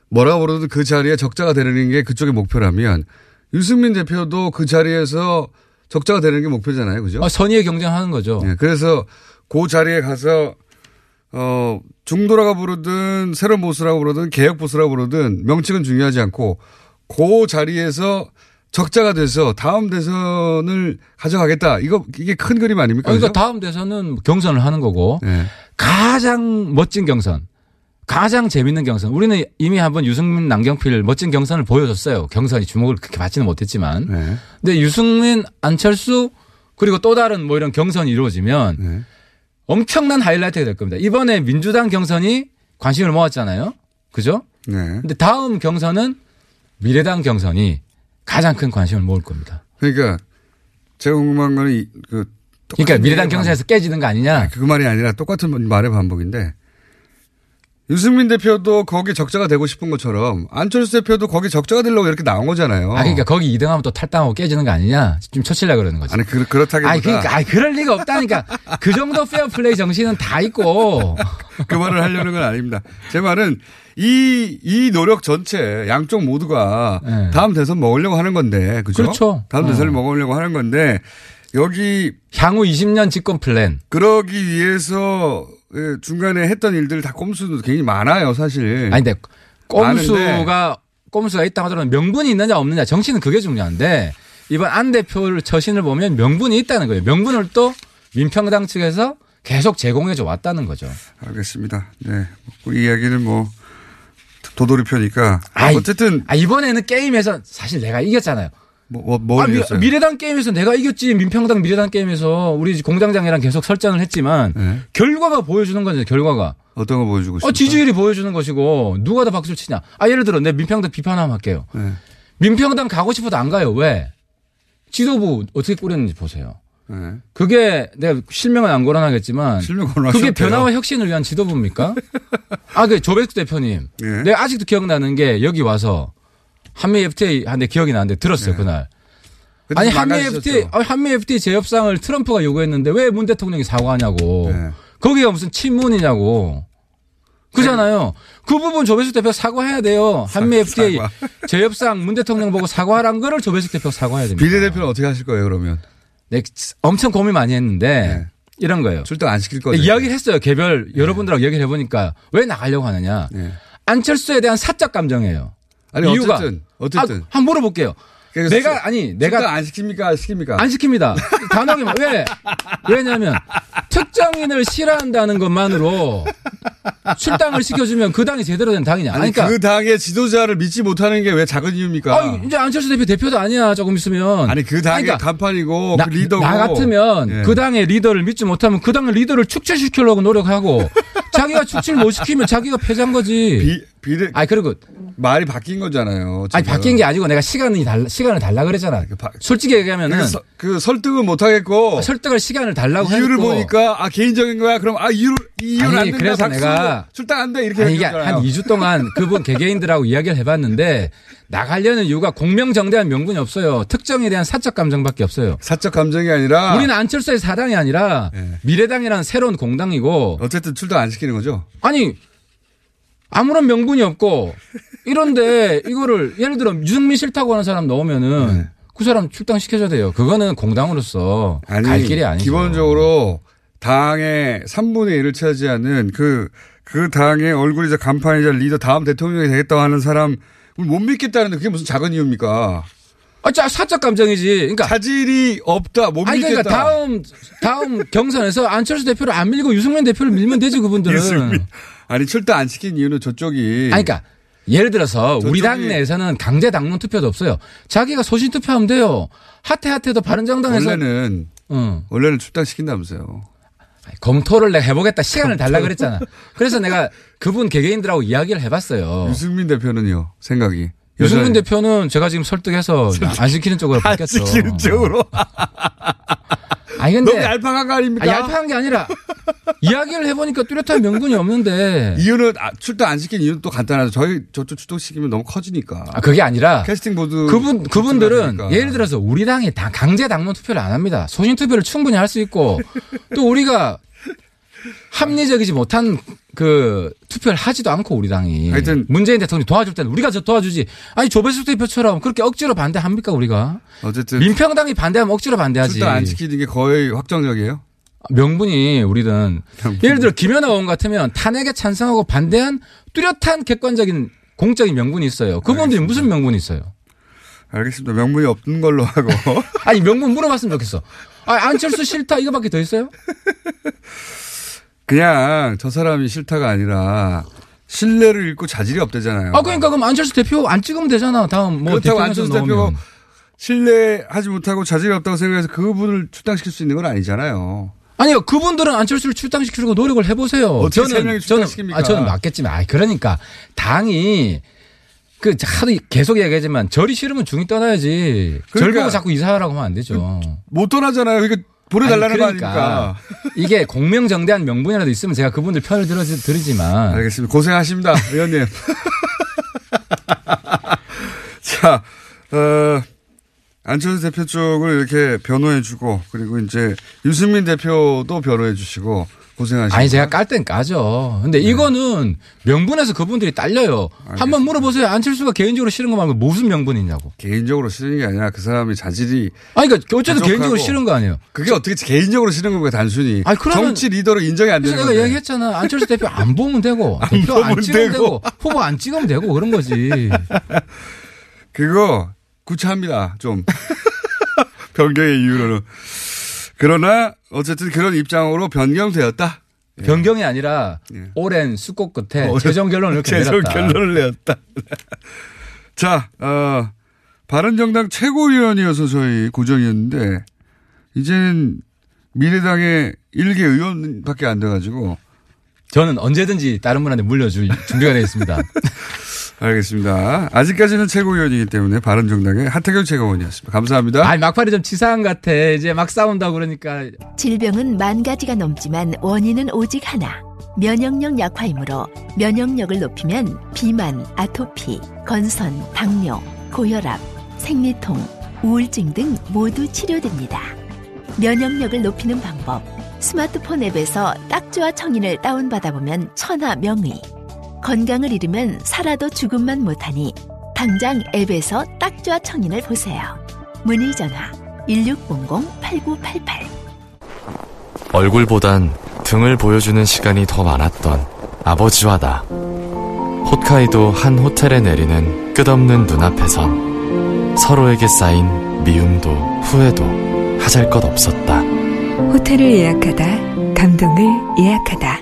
뭐라고 부르든 그 자리에 적자가 되는 게 그쪽의 목표라면 유승민 대표도 그 자리에서 적자가 되는 게 목표잖아요. 그죠? 아, 선의의 경쟁하는 거죠. 네, 그래서 그 자리에 가서 어 중도라고 부르든 새로운 보수라고 부르든 개혁 보수라고 부르든 명칭은 중요하지 않고 그 자리에서 적자가 돼서 다음 대선을 가져가겠다. 이거 이게 큰 그림 아닙니까? 그러니까 그죠? 다음 대선은 경선을 하는 거고 네. 가장 멋진 경선, 가장 재밌는 경선. 우리는 이미 한번 유승민, 남경필 멋진 경선을 보여줬어요. 경선이 주목을 그렇게 받지는 못했지만. 네. 근데 유승민, 안철수 그리고 또 다른 뭐 이런 경선이 이루어지면 네. 엄청난 하이라이트가 될 겁니다. 이번에 민주당 경선이 관심을 모았잖아요. 그죠? 네. 근데 다음 경선은 미래당 경선이 가장 큰 관심을 모을 겁니다. 그러니까 제가 궁금한 거는 이- 그 그러니까 미래당 경선에서 깨지는 거 아니냐? 그 말이 아니라 똑같은 말의 반복인데 유승민 대표도 거기 적자가 되고 싶은 것처럼 안철수 대표도 거기 적자가 되려고 이렇게 나온 거잖아요. 아, 그러니까 거기 2등하면 또 탈당하고 깨지는 거 아니냐? 좀 쳐치려고 그러는 거지. 아니 그, 그렇다기보다 아니, 그러니까, 아니, 그럴 리가 없다니까. 그 정도 페어 플레이 정신은 다 있고. 그 말을 하려는 건 아닙니다. 제 말은 이, 이 노력 전체 양쪽 모두가 네. 다음 대선 먹으려고 하는 건데, 그죠? 그렇죠. 다음 어. 대선을 먹으려고 하는 건데, 여기 향후 20년 집권 플랜. 그러기 위해서 예, 중간에 했던 일들 다 꼼수도 굉장히 많아요, 사실. 아니, 근데 꼼수가, 많은데. 꼼수가 있다 하더라도 명분이 있느냐 없느냐 정치는 그게 중요한데 이번 안 대표 처신을 보면 명분이 있다는 거예요. 명분을 또 민평당 측에서 계속 제공해줘 왔다는 거죠. 알겠습니다. 네. 이 이야기는 뭐, 도돌이 표니까. 아이, 어쨌든, 아, 이번에는 게임에서 사실 내가 이겼잖아요. 뭐, 뭐, 뭘 아, 미? 미래당 게임에서 내가 이겼지. 민평당 미래당 게임에서 우리 공장장이랑 계속 설전을 했지만 네. 결과가 보여주는 거죠. 결과가. 어떤 거 보여주고 싶어요? 어, 지지율이 보여주는 것이고 누가 더 박수를 치냐. 아, 예를 들어 내 민평당 비판 한번 할게요. 네. 민평당 가고 싶어도 안 가요. 왜? 지도부 어떻게 꾸렸는지 보세요. 네. 그게 내가 실명은 안 거론하겠지만 실명 그게. 변화와 혁신을 위한 지도부입니까? 아, 그 조백수 대표님. 네. 내가 아직도 기억나는 게 여기 와서 한미 FTA 한데 기억이 나는데 들었어요, 그날. 그때 아니 좀 한미? FTA 한미 FTA 재협상을 트럼프가 요구했는데 왜 문 대통령이 사과하냐고. 네. 거기가 무슨 친문이냐고. 그잖아요. 그 부분 조배숙 대표 사과해야 돼요. 한미 FTA 사과. 재협상 문 대통령 보고 사과하란 거를 조배숙 대표 사과해야 됩니다. 비례대표는 어떻게 하실 거예요, 그러면? 네, 엄청 고민 많이 했는데 네. 이런 거예요. 출당 안 시킬 거죠? 이야기를 했어요. 개별 여러분들하고 얘기를 해보니까 왜 나가려고 하느냐. 네. 안철수에 대한 사적 감정이에요. 아니, 이유가 어쨌든, 어쨌든. 아, 한번 물어볼게요. 내가 아니 내가 안 시킵니까? 시킵니까? 안 시킵니다. 단호하게 말- 왜? 왜냐하면 특정인을 싫어한다는 것만으로 출당을 시켜주면 그 당이 제대로 된 당이냐. 아니, 아니, 그러니까 그 당의 지도자를 믿지 못하는 게 왜 작은 이유입니까? 아, 이제 안철수 대표 대표도 아니야. 조금 있으면. 아니, 그 당의 그러니까 간판이고, 나, 그 리더고. 나 같으면 예. 그 당의 리더를 믿지 못하면 그 당의 리더를 축제시키려고 노력하고 자기가 축제를 못 시키면 자기가 패자인 거지. 비, 비례, 아니 그리고 말이 바뀐 거잖아요. 아니 지금. 바뀐 게 아니고 내가 시간이 달라 시간을 달라 그랬잖아. 그 바- 솔직히 얘기하면은 그, 서- 그 설득은 못 하겠고. 설득할 시간을 달라고 이유를 했고. 보니까, 아, 개인적인 거야? 그럼, 아, 이유를, 이유는 아니, 안 된다. 그래서 박수. 내가- 출당 안 돼. 이렇게 아니, 이게. 한 2주 동안 그분 개개인들하고 이야기를 해봤는데 나가려는 이유가 공명정대한 명분이 없어요. 특정에 대한 사적 감정밖에 없어요. 사적 감정이 아니라. 우리는 안철수의 사당이 아니라 예. 미래당이라는 새로운 공당이고 어쨌든 출당 안 시키는 거죠? 아니 아무런 명분이 없고 이런데 이거를 예를 들어 유승민 싫다고 하는 사람 넣으면은 네. 그 사람 출당 시켜줘야 돼요. 그거는 공당으로서 아니, 갈 길이 아니죠. 기본적으로 당의 3분의 1을 차지하는 그, 그 당의 얼굴이자 간판이자 리더 다음 대통령이 되겠다고 하는 사람 못 믿겠다는데 그게 무슨 작은 이유입니까? 아, 자, 사적 감정이지. 그러니까 자질이 없다, 못 아니 믿겠다. 그러니까 다음 다음 경선에서 안철수 대표를 안 밀고 유승민 대표를 밀면 되지 그분들은. 아니, 출당 안 시킨 이유는 저쪽이. 아니 그러니까 예를 들어서 우리 저쪽이- 당 내에서는 강제 당론 투표도 없어요. 자기가 소신 투표하면 돼요. 하태 하태도 바른정당에서 원래는, 응. 원래는 출당 시킨다면서요. 검토를 내가 해보겠다 시간을 달라 그랬잖아. 그래서 내가 그분 개개인들하고 이야기를 해봤어요. 유승민 대표는요, 생각이. 유승민 여전히. 대표는 제가 지금 설득해서 안 시키는 쪽으로 안 바뀌었죠. 시키는 쪽으로. 아니 근데 너무 얄팍한 거 아닙니까? 아, 얄팍한 게 아니라 이야기를 해보니까 뚜렷한 명분이 없는데 이유는 아, 출당 안 시킨 이유는 또 간단하죠. 저희 저쪽 출당시키면 너무 커지니까. 아, 그게 아니라 캐스팅 보트 그분 그분들은 출당하니까. 예를 들어서 우리 당이 당 강제 당론 투표를 안 합니다. 소신 투표를 충분히 할 수 있고 또 우리가 합리적이지 못한 그 투표를 하지도 않고 우리 당이 하여튼- 문재인 대통령이 도와줄 때는 우리가 저 도와주지 아니 조배숙 대표처럼 그렇게 억지로 반대합니까 우리가 어쨌든 민평당이 반대하면 억지로 반대하지 출당 안 시키는 게 거의 확정적이에요. 명분이 우리는 명분이. 예를 들어 김연아 의원 같으면 탄핵에 찬성하고 반대한 뚜렷한 객관적인 공적인 명분이 있어요. 그분들이 무슨 명분이 있어요? 알겠습니다. 명분이 없는 걸로 하고 아니 명분 물어봤으면 좋겠어. 아, 안철수 싫다 이거밖에 더 있어요? 그냥 저 사람이 싫다가 아니라 신뢰를 잃고 자질이 없대잖아요. 아 그러니까 그럼 안철수 대표 안 찍으면 되잖아. 다음 뭐 그렇다고 안철수. 대표가 신뢰하지 못하고 자질이 없다고 생각해서 그분을 출당시킬 수 있는 건 아니잖아요. 아니요 그분들은 안철수를 출당시키려고 노력을 해보세요. 어떻게 저는 출당시킵니까? 아, 저는 맞겠지만 아 그러니까 당이 그 하도 계속 얘기하지만 절이 싫으면 중이 떠나야지. 절 그러니까 보고 자꾸 이사하라고 하면 안 되죠. 못 떠나잖아요. 그러니까 거 그러니까 아닙니까? 이게 공명정대한 명분이라도 있으면 제가 그분들 편을 들어 드리지만 알겠습니다. 고생하십니다, 의원님. 자, 어, 안철수 대표 쪽을 이렇게 변호해주고, 그리고 이제 유승민 대표도 변호해주시고, 고생하시고. 아니 제가 깔 땐 까죠. 근데 이거는 명분에서 그분들이 딸려요. 한번 물어보세요. 안철수가 개인적으로 싫은 거 말고 무슨 명분이냐고. 개인적으로 싫은 게 아니라 그 사람이 자질이. 아니 그러니까 어쨌든 개인적으로 싫은 거 아니에요. 그게 어떻게 개인적으로 싫은 겁니까, 단순히. 아니, 그러면- 정치 리더로 인정이 안 되는 거죠. 내가 얘기했잖아. 안철수 대표 안 보면 되고, 안 대표 안 찍으면 되고. 되고, 후보 안 찍으면 되고 그런 거지. 그거 구차합니다. 좀 변경의 이유로는. 그러나 어쨌든 그런 입장으로 변경되었다. 변경이 아니라 오랜 수고 끝에 오랜- 최종 결론을 이렇게 최종 내렸다. 결론을 내었다. 자, 어, 바른정당 최고위원이어서 저희 고정이었는데 이제는 미래당의 일개 의원밖에 안 돼가지고 저는 언제든지 다른 분한테 물려줄 준비가 되어 있습니다. 알겠습니다. 아직까지는 최고위원이기 때문에 바른정당의 하태경 최고위원이었습니다. 감사합니다. 아, 막판이 좀 치사한 것 같아. 이제 막 싸운다 그러니까. 질병은 만 가지가 넘지만 원인은 오직 하나. 면역력 약화이므로 면역력을 높이면 비만, 아토피, 건선, 당뇨, 고혈압, 생리통, 우울증 등 모두 치료됩니다. 면역력을 높이는 방법. 스마트폰 앱에서 딱지와 청인을 다운받아 보면 천하 명의. 건강을 잃으면 살아도 죽음만 못하니 당장 앱에서 딱지와 청인을 보세요. 문의 전화 1600-8988 얼굴보단 등을 보여주는 시간이 더 많았던 아버지와 나. 홋카이도 한 호텔에 내리는 끝없는 눈앞에선 서로에게 쌓인 미움도 후회도 하잘 것 없었다. 호텔을 예약하다, 감동을 예약하다.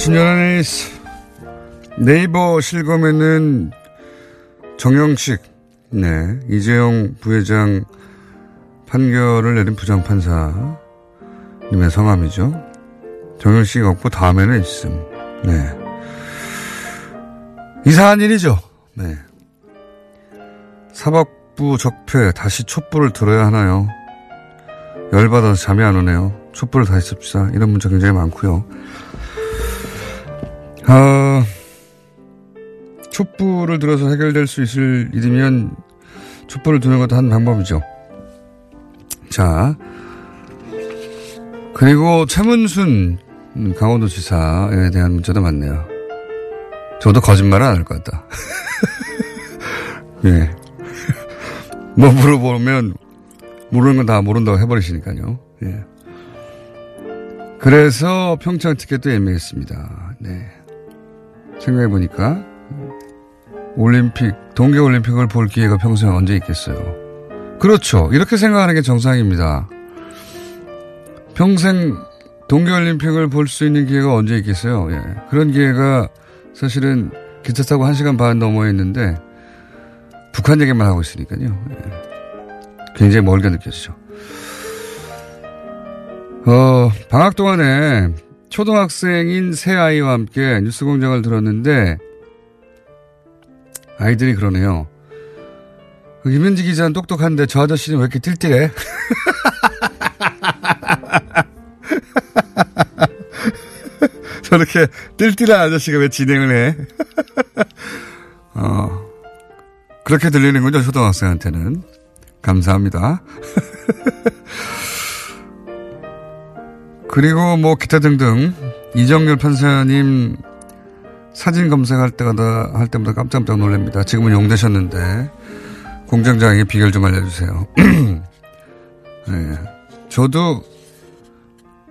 에이스. 네이버 실검에는 정영식, 네, 이재용 부회장 판결을 내린 부장판사님의 성함이죠. 정영식 없고 다음에는 있음. 네. 이상한 일이죠. 네. 사법부 적폐 다시 촛불을 들어야 하나요? 열받아서 잠이 안 오네요. 촛불을 다시 씁시다. 이런 문자 굉장히 많고요. 아, 촛불을 들어서 해결될 수 있을 일이면 촛불을 두는 것도 한 방법이죠. 자, 그리고 최문순 강원도지사에 대한 문자도 많네요. 저도 거짓말은 안 할 것 같다. 예. 뭐 물어보면 모르는 건 다 모른다고 해버리시니까요. 예. 그래서 평창 티켓도 예매했습니다. 네. 생각해 보니까 올림픽, 동계올림픽을 볼 기회가 평소에 언제 있겠어요. 그렇죠. 이렇게 생각하는 게 정상입니다. 평생 동계올림픽을 볼 수 있는 기회가 언제 있겠어요. 예. 그런 기회가 사실은 기차 타고 1시간 반 넘어 있는데 북한 얘기만 하고 있으니까요. 예. 굉장히 멀게 느껴지죠. 어, 방학 동안에 초등학생인 새 아이와 함께 뉴스 공장을 들었는데 아이들이 그러네요. 그 김현지 기자는 똑똑한데 저 아저씨는 왜 이렇게 띨띨해? 저렇게 띨띨한 아저씨가 왜 진행을 해? 어, 그렇게 들리는군요, 초등학생한테는. 감사합니다. 그리고 뭐 기타 등등 이정열 판사님 사진 검색할 때마다 할 때마다 깜짝깜짝 놀랍니다. 지금은 용되셨는데 공장장에게 비결 좀 알려주세요. 네. 저도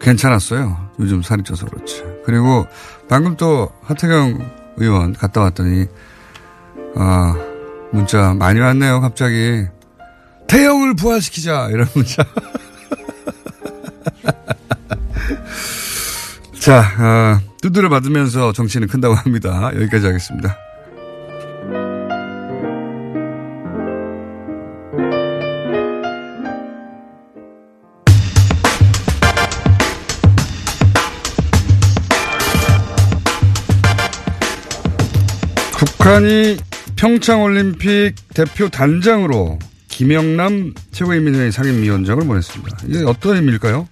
괜찮았어요. 요즘 살이 쪄서 그렇지. 그리고 방금 또 하태경 의원 갔다 왔더니 아 문자 많이 왔네요. 갑자기 태영을 부활시키자 이런 문자. 자 어, 두드려 받으면서 정치는 큰다고 합니다. 여기까지 하겠습니다. 북한이 평창올림픽 대표 단장으로 김영남 최고인민회의 상임위원장을 보냈습니다. 이게 어떤 의미일까요?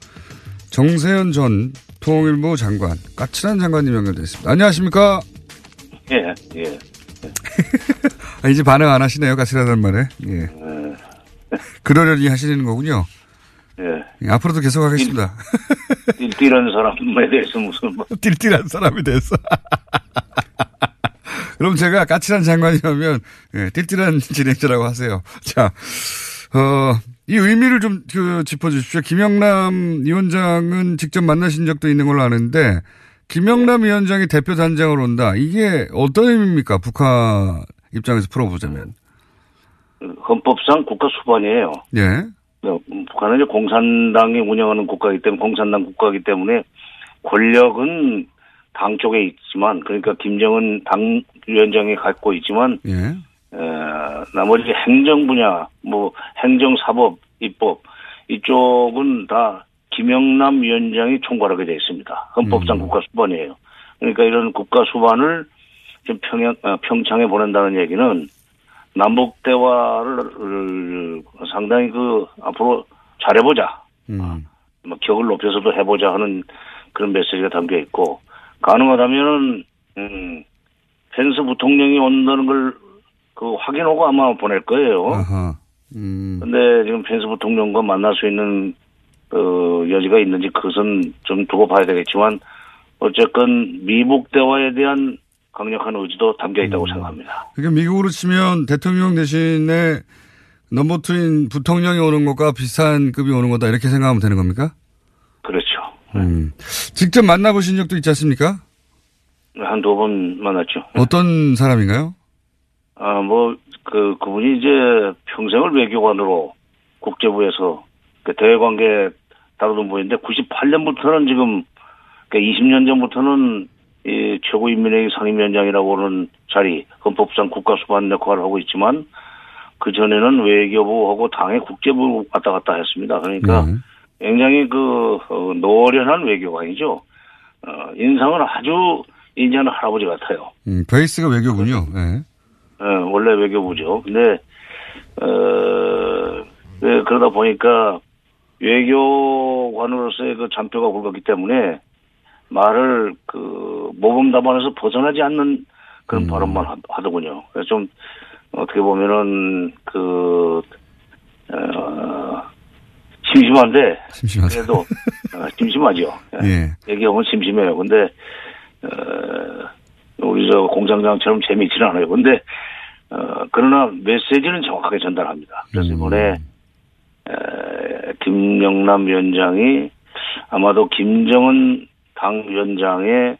정세현 전 통일부 장관, 까칠한 장관님 연결됐습니다. 안녕하십니까? 예, 예. 아, 이제 반응 안 하시네요, 까칠하다는 말에. 예. 그러려니 하시는 거군요. 예. 예, 앞으로도 계속 하겠습니다. 띨띨한 사람에 대해서 무슨 뭐. 띨띨한 사람에 대해서. 그럼 제가 까칠한 장관이라면, 예, 띨띨한 진행자라고 하세요. 자, 어, 이 의미를 좀, 그, 짚어주십시오. 김영남 위원장은 직접 만나신 적도 있는 걸로 아는데, 김영남 위원장이 대표 단장으로 온다. 이게 어떤 의미입니까? 북한 입장에서 풀어보자면. 헌법상 국가 수반이에요. 예. 북한은 이제 공산당이 운영하는 국가이기 때문에, 공산당 국가이기 때문에 권력은 당 쪽에 있지만, 그러니까 김정은 당 위원장이 갖고 있지만, 예. 에, 나머지 행정 분야, 뭐 행정, 사법, 입법 이쪽은 다 김영남 위원장이 총괄하게 되어 있습니다. 헌법상 국가 수반이에요. 그러니까 이런 국가 수반을 지금 평양, 어, 평창에 보낸다는 얘기는 남북 대화를 상당히 그 앞으로 잘해보자. 음. 뭐 격을 높여서도 해보자 하는 그런 메시지가 담겨 있고 가능하다면은 음, 펜스 부통령이 온다는 걸 그 확인하고 아마 보낼 거예요. 아하. 음. 근데 지금 펜스 부통령과 만날 수 있는 어, 여지가 있는지 그것은 좀 두고 봐야 되겠지만 어쨌건 미북 대화에 대한 강력한 의지도 담겨 있다고 생각합니다. 그러니까 미국으로 치면 대통령 대신에 넘버 투인 부통령이 오는 것과 비슷한 급이 오는 거다 이렇게 생각하면 되는 겁니까? 그렇죠. 음. 직접 만나보신 적도 있지 않습니까? 한 두 번 만났죠. 어떤 사람인가요? 아, 뭐, 그, 그분이 이제 평생을 외교관으로 국제부에서 그 대외관계 다루던 분인데 98년부터는 지금 그 20년 전부터는 이 최고인민회의 상임위원장이라고 하는 자리, 헌법상 국가수반 역할을 하고 있지만 그 전에는 외교부하고 당의 국제부 왔다 갔다 했습니다. 그러니까 굉장히 그 어, 노련한 외교관이죠. 어, 인상은 아주 인자는 할아버지 같아요. 음, 베이스가 외교군요. 네. 어, 원래 외교부죠. 근데 어, 네, 그러다 보니까 외교관으로서의 그 잔표가 굵었기 때문에 말을 그 모범 답안에서 벗어나지 않는 그런 발언만 하- 하더군요. 그래서 좀 어떻게 보면은 그 어, 심심한데 심심하다. 그래도 어, 심심하죠. 예. 얘기하면 심심해요. 근데 어, 우리 저 공장장처럼 재미있지는 않아요. 근데 어, 그러나 메시지는 정확하게 전달합니다. 그래서 이번에 에, 김영남 위원장이 아마도 김정은 당 위원장의 에,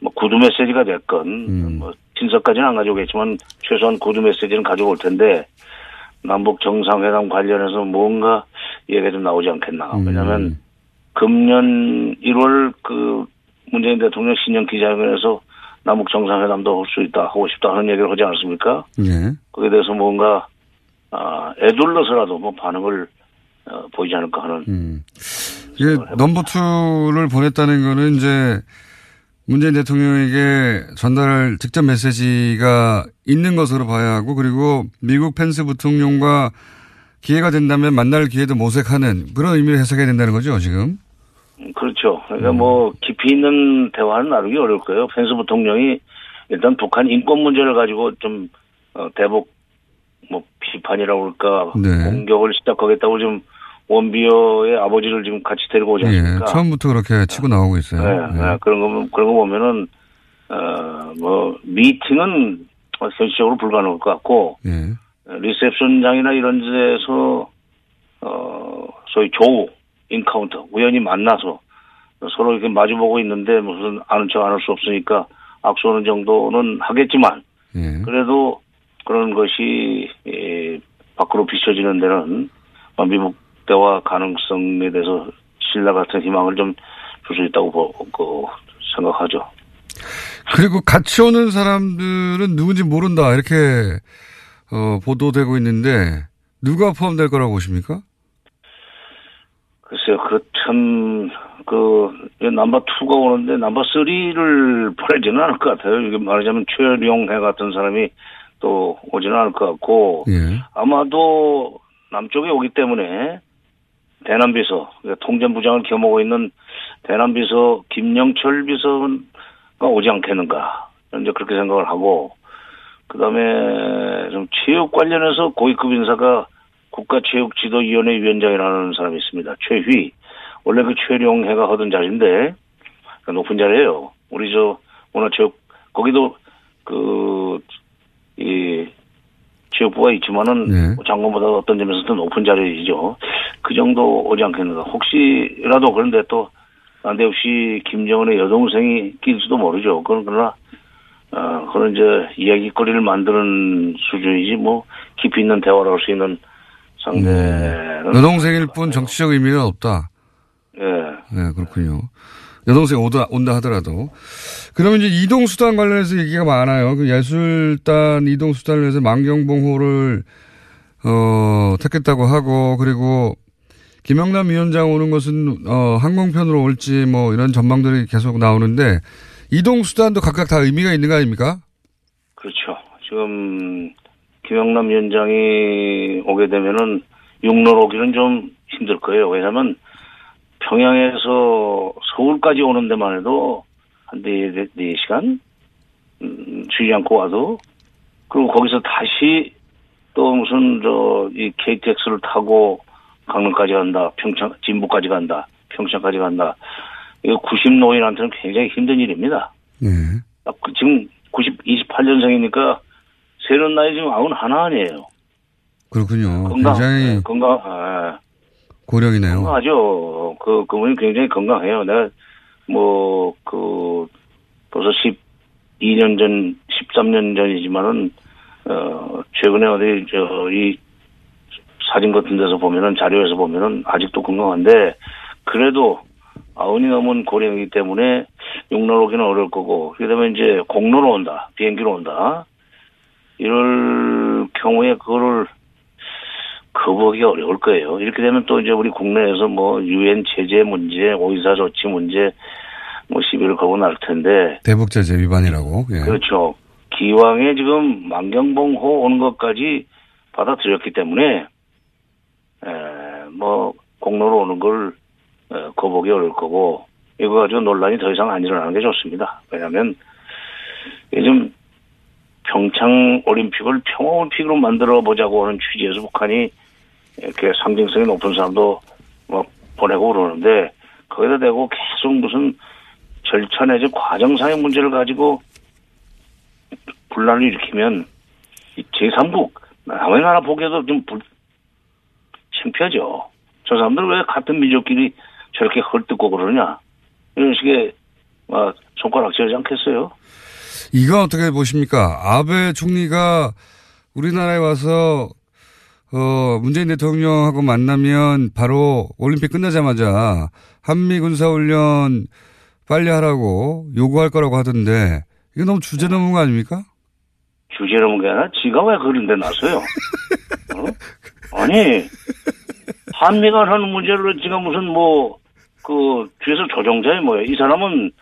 뭐 구두 메시지가 됐건 뭐 친서까지는 안 가져오겠지만 최소한 구두 메시지는 가져올 텐데 남북 정상회담 관련해서 뭔가 얘기가 좀 나오지 않겠나. 왜냐하면 금년 1월 그 문재인 대통령 신년 기자회견에서 남북 정상회담도 할 수 있다, 하고 싶다 하는 얘기를 하지 않았습니까? 예. 거기에 대해서 뭔가 아, 애둘러서라도 뭐 반응을 어, 보이지 않을까 하는 이게 넘버 투를 보냈다는 거는 이제 문재인 대통령에게 전달할 직접 메시지가 있는 것으로 봐야 하고 그리고 미국 펜스 부통령과 기회가 된다면 만날 기회도 모색하는 그런 의미를 해석해야 된다는 거죠, 지금. 그렇죠. 그러니까 뭐 깊이 있는 대화는 나누기 어려울 거예요. 펜스 부통령이 일단 북한 인권 문제를 가지고 좀 어, 대북 뭐 비판이라고 그럴까 네. 공격을 시작하겠다고 지금 웜비어의 아버지를 지금 같이 데리고 오지 예, 않습니까? 처음부터 그렇게 치고 나오고 있어요. 네, 예. 네, 그런 거 그런 거 보면은 어뭐 미팅은 현실적으로 불가능할 것 같고 예. 리셉션장이나 이런 데서 어 소위 조우 encounter 우연히 만나서 서로 이렇게 마주보고 있는데 무슨 아는 척 안 할 수 없으니까 악수하는 정도는 하겠지만 예. 그래도 그런 것이 예, 밖으로 비춰지는 데는 어, 미국 대화 가능성에 대해서 신라 같은 희망을 좀 줄 수 있다고 보, 그, 생각하죠. 그리고 같이 오는 사람들은 누군지 모른다 이렇게 어, 보도되고 있는데 누가 포함될 거라고 보십니까? 글쎄요, 그 참, 그, 넘버 2가 오는데 넘버 3를 보내지는 않을 것 같아요. 이게 말하자면 최룡해 같은 사람이 또 오지는 않을 것 같고, 예. 아마도 남쪽에 오기 때문에 대남비서, 그러니까 통전부장을 겸하고 있는 대남비서 김영철 비서가 오지 않겠는가. 이제 그렇게 생각을 하고, 그 다음에 좀 체육 관련해서 고위급 인사가 국가체육지도위원회 위원장이라는 사람이 있습니다. 최휘. 원래 그 최룡해가 하던 자리인데, 그 높은 자리예요. 우리 저 문화체육, 거기도 그, 이, 체육부가 있지만은 네. 장관보다 어떤 점에서 더 높은 자리이죠. 그 정도 오지 않겠는가. 혹시라도 그런데 또 난데없이 김정은의 여동생이 낄지도 모르죠. 그건 그러나 어, 그런 이제 이야기거리를 만드는 수준이지 뭐 깊이 있는 대화를 할 수 있는 상대는 여동생일 뿐 정치적 의미는 없다. 예. 네, 그렇군요. 여동생 오다, 온다 하더라도. 그러면 이제 이동수단 관련해서 얘기가 많아요. 그 예술단 이동수단을 위해서 만경봉호를, 어, 택했다고 하고, 그리고 김영남 위원장 오는 것은, 어, 항공편으로 올지 뭐 이런 전망들이 계속 나오는데, 이동수단도 각각 다 의미가 있는 거 아닙니까? 그렇죠. 지금 김영남 위원장이 오게 되면은 육로로 오기는 좀 힘들 거예요. 왜냐하면 평양에서 서울까지 오는 데만 해도 한 네, 네, 네 시간 음, 쉬지 않고 와도 그리고 거기서 다시 또 무슨 저 이 KTX를 타고 강릉까지 간다, 평창 진부까지 간다, 평창까지 간다. 이거 90 노인한테는 굉장히 힘든 일입니다. 네. 아, 그 지금 90, 28년생이니까 세는 나이 지금 아흔 하나 아니에요. 그렇군요. 건강, 굉장히 예, 건강, 아, 고령이네요. 건강하죠. 그, 그분이 굉장히 건강해요. 내가, 뭐, 그, 벌써 12년 전, 13년 전이지만은, 어, 최근에 어디, 저, 이, 사진 같은 데서 보면은, 자료에서 보면은, 아직도 건강한데, 그래도, 아흔이 넘은 고령이기 때문에, 육로로 오기는 어려울 거고, 그 다음에 이제, 공로로 온다. 비행기로 온다. 이럴 경우에 그거를, 거부하기 어려울 거예요. 이렇게 되면 또 이제 우리 국내에서 뭐 유엔 제재 문제, 오이사 조치 문제 뭐 시비를 걸고 날 텐데 대북 제재 위반이라고. 예. 그렇죠. 기왕에 지금 만경봉호 오는 것까지 받아들였기 때문에 에, 뭐 공로로 오는 걸 에, 거부하기 어려울 거고 이거 가지고 논란이 더 이상 안 일어나는 게 좋습니다. 왜냐하면 요즘 평창 올림픽을 평화 올림픽으로 만들어 보자고 하는 취지에서 북한이 이렇게 상징성이 높은 사람도 뭐 보내고 그러는데 거기다 대고 계속 무슨 절차 내지 과정상의 문제를 가지고 분란을 일으키면 이 제3국 남의 나라 보기에도 좀 불, 창피하죠. 저 사람들 왜 같은 민족끼리 저렇게 헐뜯고 그러냐 이런 식의 아, 손가락질 하지 않겠어요? 이거 어떻게 보십니까? 아베 총리가 우리나라에 와서 어, 문재인 대통령하고 만나면 바로 올림픽 끝나자마자 한미 군사훈련 빨리 하라고 요구할 거라고 하던데 이거 너무 주제 넘은 거 아닙니까? 주제 넘은 게 아니라 지가 왜 그런 데 나서요? 어? 아니, 한미 간 하는 문제를 지가 무슨 뭐, 그, 뒤에서 조정자에 뭐야. 이 사람은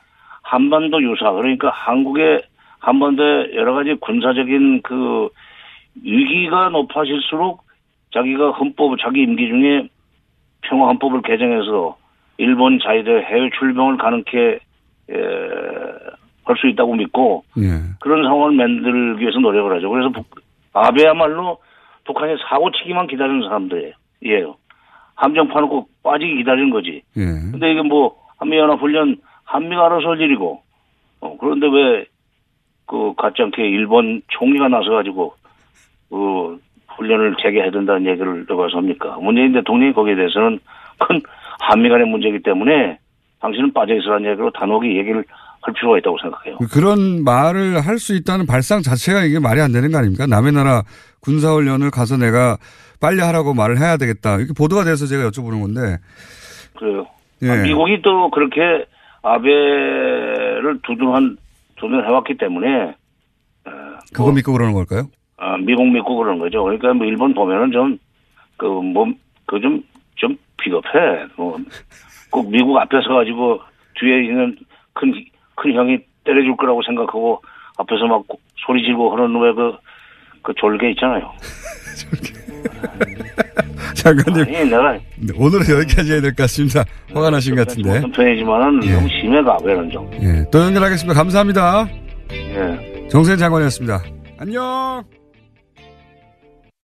한반도 유사, 그러니까 한국의 한반도의 여러 가지 군사적인 그 위기가 높아질수록 자기가 헌법, 자기 임기 중에 평화 헌법을 개정해서 일본 자위대 해외 출병을 가능케 할 수 있다고 믿고 예. 그런 상황을 만들기 위해서 노력을 하죠. 그래서 북, 아베야말로 북한이 사고치기만 기다리는 사람들이에요. 함정 파놓고 빠지기 기다리는 거지. 예. 근데 이게 뭐 한미연합훈련 한미가 알아서 할 일이고 어, 그런데 왜 그 같지 않게 일본 총리가 나서가지고 그 훈련을 재개해야 된다는 얘기를 누가 합니까? 문재인 대통령이 거기에 대해서는 큰 한미 간의 문제이기 때문에 당신은 빠져 있으라는 얘기로 단호하게 얘기를 할 필요가 있다고 생각해요. 그런 말을 할 수 있다는 발상 자체가 이게 말이 안 되는 거 아닙니까? 남의 나라 군사훈련을 가서 내가 빨리 하라고 말을 해야 되겠다. 이렇게 보도가 돼서 제가 여쭤보는 건데. 그래요. 예. 아, 미국이 또 그렇게 아베를 두둔한 두둔해왔기 때문에 그거 믿고 그러는 걸까요? 아, 미국 믿고 그러는 거죠. 그러니까 뭐 일본 보면은 좀 그 뭐그좀좀 비겁해. 뭐 꼭 미국 앞에 서 가지고 뒤에 있는 큰 큰 형이 때려줄 거라고 생각하고 앞에서 막 소리 지르고 하는 왜그 그 졸개 있잖아요. 장관님. 아니, 내가 오늘은 여기까지 해야 될 것 같습니다. 화가 나신 것 같은데. 편이지만은 너무 심해가 왜는 좀. 예. 또 연결하겠습니다. 감사합니다. 예. 정세현 장관이었습니다. 안녕!